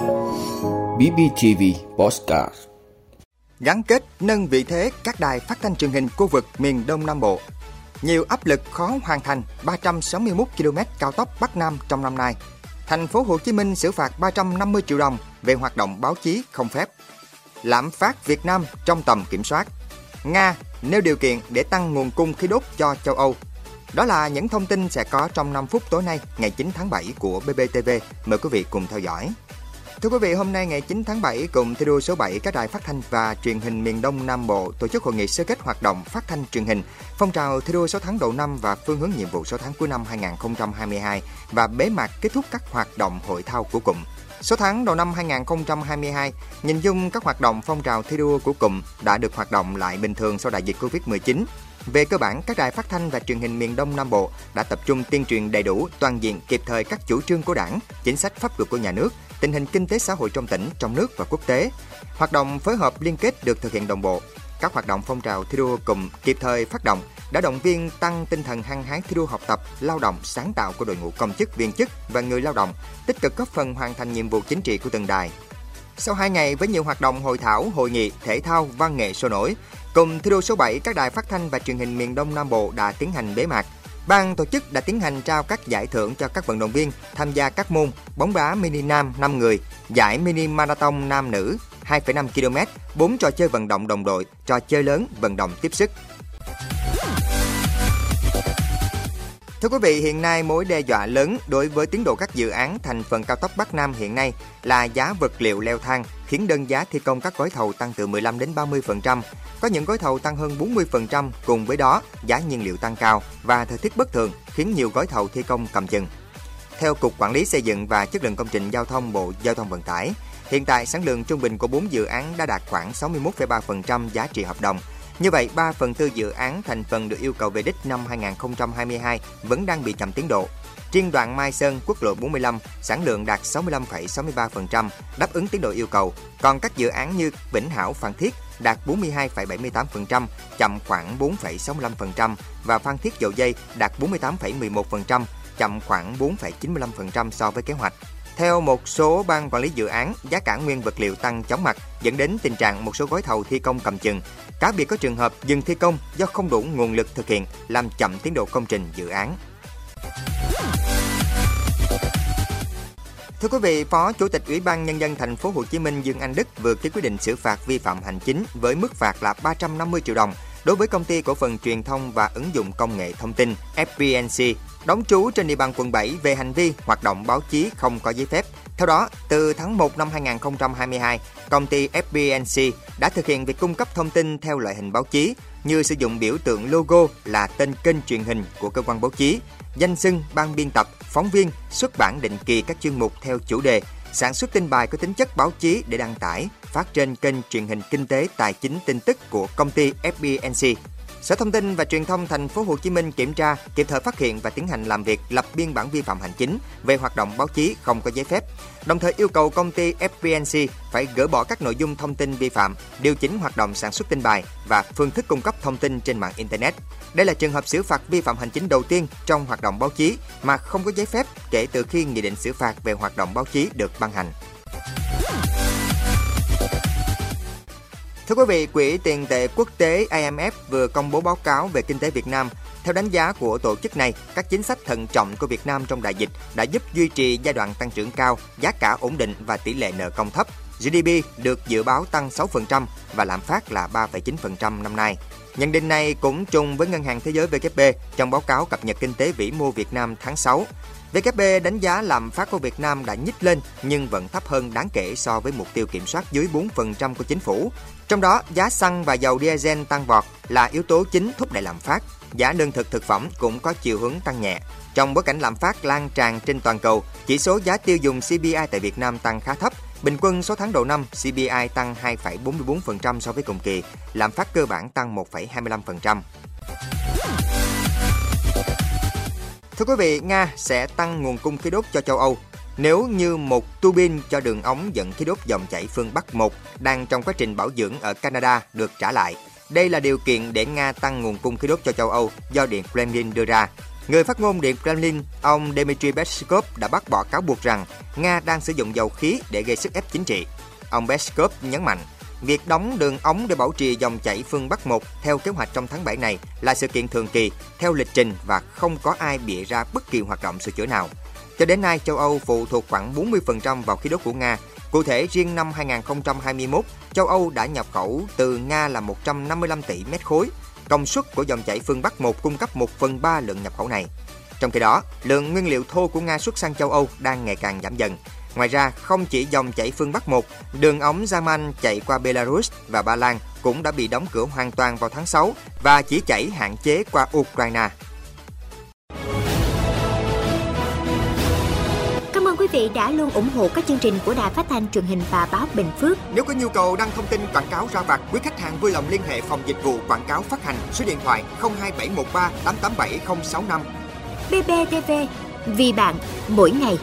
BBTV Postcard Gắn kết nâng vị thế các đài phát thanh truyền hình khu vực miền Đông Nam Bộ. Nhiều áp lực khó hoàn thành 361 km cao tốc Bắc Nam trong năm nay. Thành phố Hồ Chí Minh xử phạt 350 triệu đồng về hoạt động báo chí không phép. Lạm phát Việt Nam trong tầm kiểm soát. Nga nêu điều kiện để tăng nguồn cung khí đốt cho châu Âu. Đó là những thông tin sẽ có trong 5 phút tối nay, ngày 9 tháng 7 của BBTV. Mời quý vị cùng theo dõi. Thưa quý vị, hôm nay ngày 9 tháng 7, cùng thi đua số 7 các đài phát thanh và truyền hình miền Đông Nam Bộ tổ chức hội nghị sơ kết hoạt động phát thanh truyền hình, phong trào thi đua 6 tháng đầu năm và phương hướng nhiệm vụ 6 tháng cuối năm 2022 và bế mạc kết thúc các hoạt động hội thao của cụm. Số tháng đầu năm 2022, nhìn dung các hoạt động phong trào thi đua của cụm đã được hoạt động lại bình thường sau đại dịch Covid-19. Về cơ bản, các đài phát thanh và truyền hình miền Đông Nam Bộ đã tập trung tuyên truyền đầy đủ, toàn diện, kịp thời các chủ trương của Đảng, chính sách pháp luật của nhà nước, tình hình kinh tế xã hội trong tỉnh, trong nước và quốc tế. Hoạt động phối hợp liên kết được thực hiện đồng bộ. Các hoạt động phong trào thi đua cùng kịp thời phát động đã động viên tăng tinh thần hăng hái thi đua học tập, lao động, sáng tạo của đội ngũ công chức, viên chức và người lao động, tích cực góp phần hoàn thành nhiệm vụ chính trị của từng đài. Sau 2 ngày với nhiều hoạt động hội thảo, hội nghị, thể thao, văn nghệ sôi nổi, cùng thi đua số 7 các đài phát thanh và truyền hình miền Đông Nam Bộ đã tiến hành bế mạc Ban tổ chức đã tiến hành trao các giải thưởng cho các vận động viên tham gia các môn bóng đá mini nam 5 người, giải mini marathon nam nữ 2,5 km, 4 trò chơi vận động đồng đội, trò chơi lớn vận động tiếp sức. Thưa quý vị, hiện nay mối đe dọa lớn đối với tiến độ các dự án thành phần cao tốc Bắc Nam hiện nay là giá vật liệu leo thang, khiến đơn giá thi công các gói thầu tăng từ 15 đến 30%. Có những gói thầu tăng hơn 40%, cùng với đó giá nhiên liệu tăng cao và thời tiết bất thường khiến nhiều gói thầu thi công cầm chừng. Theo Cục Quản lý Xây dựng và Chất lượng Công trình Giao thông Bộ Giao thông Vận tải, hiện tại sản lượng trung bình của 4 dự án đã đạt khoảng 61,3% giá trị hợp đồng, như vậy, 3 phần tư dự án thành phần được yêu cầu về đích năm 2022 vẫn đang bị chậm tiến độ. Riêng đoạn Mai Sơn, quốc lộ 45, sản lượng đạt 65,63%, đáp ứng tiến độ yêu cầu. Còn các dự án như Vĩnh Hảo, Phan Thiết đạt 42,78%, chậm khoảng 4,65% và Phan Thiết Dầu Dây đạt 48,11%, chậm khoảng 4,95% so với kế hoạch. Theo một số ban quản lý dự án, giá cả nguyên vật liệu tăng chóng mặt dẫn đến tình trạng một số gói thầu thi công cầm chừng. Cá biệt có trường hợp dừng thi công do không đủ nguồn lực thực hiện, làm chậm tiến độ công trình dự án. Thưa quý vị, Phó Chủ tịch Ủy ban nhân dân thành phố Hồ Chí Minh Dương Anh Đức vừa ký quyết định xử phạt vi phạm hành chính với mức phạt là 350 triệu đồng đối với công ty cổ phần truyền thông và ứng dụng công nghệ thông tin FPNC đóng trú trên địa bàn quận 7 về hành vi hoạt động báo chí không có giấy phép. Theo đó, từ tháng 1 năm 2022, công ty FBNC đã thực hiện việc cung cấp thông tin theo loại hình báo chí như sử dụng biểu tượng logo là tên kênh truyền hình của cơ quan báo chí, danh xưng ban biên tập, phóng viên, xuất bản định kỳ các chuyên mục theo chủ đề, sản xuất tin bài có tính chất báo chí để đăng tải, phát trên kênh truyền hình kinh tế tài chính tin tức của công ty FBNC. Sở Thông tin và Truyền thông thành phố Hồ Chí Minh kiểm tra, kịp thời phát hiện và tiến hành làm việc lập biên bản vi phạm hành chính về hoạt động báo chí không có giấy phép. Đồng thời yêu cầu công ty FPNC phải gỡ bỏ các nội dung thông tin vi phạm, điều chỉnh hoạt động sản xuất tin bài và phương thức cung cấp thông tin trên mạng internet. Đây là trường hợp xử phạt vi phạm hành chính đầu tiên trong hoạt động báo chí mà không có giấy phép kể từ khi nghị định xử phạt về hoạt động báo chí được ban hành. Thưa quý vị, Quỹ tiền tệ quốc tế IMF vừa công bố báo cáo về kinh tế Việt Nam. Theo đánh giá của tổ chức này, các chính sách thận trọng của Việt Nam trong đại dịch đã giúp duy trì giai đoạn tăng trưởng cao, giá cả ổn định và tỷ lệ nợ công thấp. GDP được dự báo tăng 6% và lạm phát là 3,9% năm nay. Nhận định này cũng chung với Ngân hàng Thế giới WB trong báo cáo cập nhật kinh tế vĩ mô Việt Nam tháng 6. WB đánh giá lạm phát của Việt Nam đã nhích lên nhưng vẫn thấp hơn đáng kể so với mục tiêu kiểm soát dưới 4% của chính phủ. Trong đó, giá xăng và dầu diesel tăng vọt là yếu tố chính thúc đẩy lạm phát. Giá lương thực thực phẩm cũng có chiều hướng tăng nhẹ. Trong bối cảnh lạm phát lan tràn trên toàn cầu, chỉ số giá tiêu dùng CPI tại Việt Nam tăng khá thấp. Bình quân số tháng đầu năm, CPI tăng 2,44% so với cùng kỳ, lạm phát cơ bản tăng 1,25%. Thưa quý vị, Nga sẽ tăng nguồn cung khí đốt cho châu Âu nếu như một tu bin cho đường ống dẫn khí đốt dòng chảy phương Bắc 1 đang trong quá trình bảo dưỡng ở Canada được trả lại. Đây là điều kiện để Nga tăng nguồn cung khí đốt cho châu Âu do Điện Kremlin đưa ra. Người phát ngôn Điện Kremlin, ông Dmitry Peskov đã bác bỏ cáo buộc rằng Nga đang sử dụng dầu khí để gây sức ép chính trị. Ông Peskov nhấn mạnh, việc đóng đường ống để bảo trì dòng chảy phương Bắc 1 theo kế hoạch trong tháng 7 này là sự kiện thường kỳ, theo lịch trình và không có ai bịa ra bất kỳ hoạt động sửa chữa nào. Cho đến nay, châu Âu phụ thuộc khoảng 40% vào khí đốt của Nga. Cụ thể, riêng năm 2021, châu Âu đã nhập khẩu từ Nga là 155 tỷ mét khối. Công suất của dòng chảy phương Bắc 1 cung cấp 1 phần 3 lượng nhập khẩu này. Trong khi đó, lượng nguyên liệu thô của Nga xuất sang châu Âu đang ngày càng giảm dần. Ngoài ra, không chỉ dòng chảy phương Bắc 1, đường ống Yaman chạy qua Belarus và Ba Lan cũng đã bị đóng cửa hoàn toàn vào tháng 6 và chỉ chảy hạn chế qua Ukraine. Cảm ơn quý vị đã luôn ủng hộ các chương trình của Đài Phát thanh truyền hình và báo Bình Phước. Nếu có nhu cầu đăng thông tin quảng cáo ra vặt, quý khách hàng vui lòng liên hệ phòng dịch vụ quảng cáo phát hành số điện thoại 02713 887065. BBTV, vì bạn, mỗi ngày.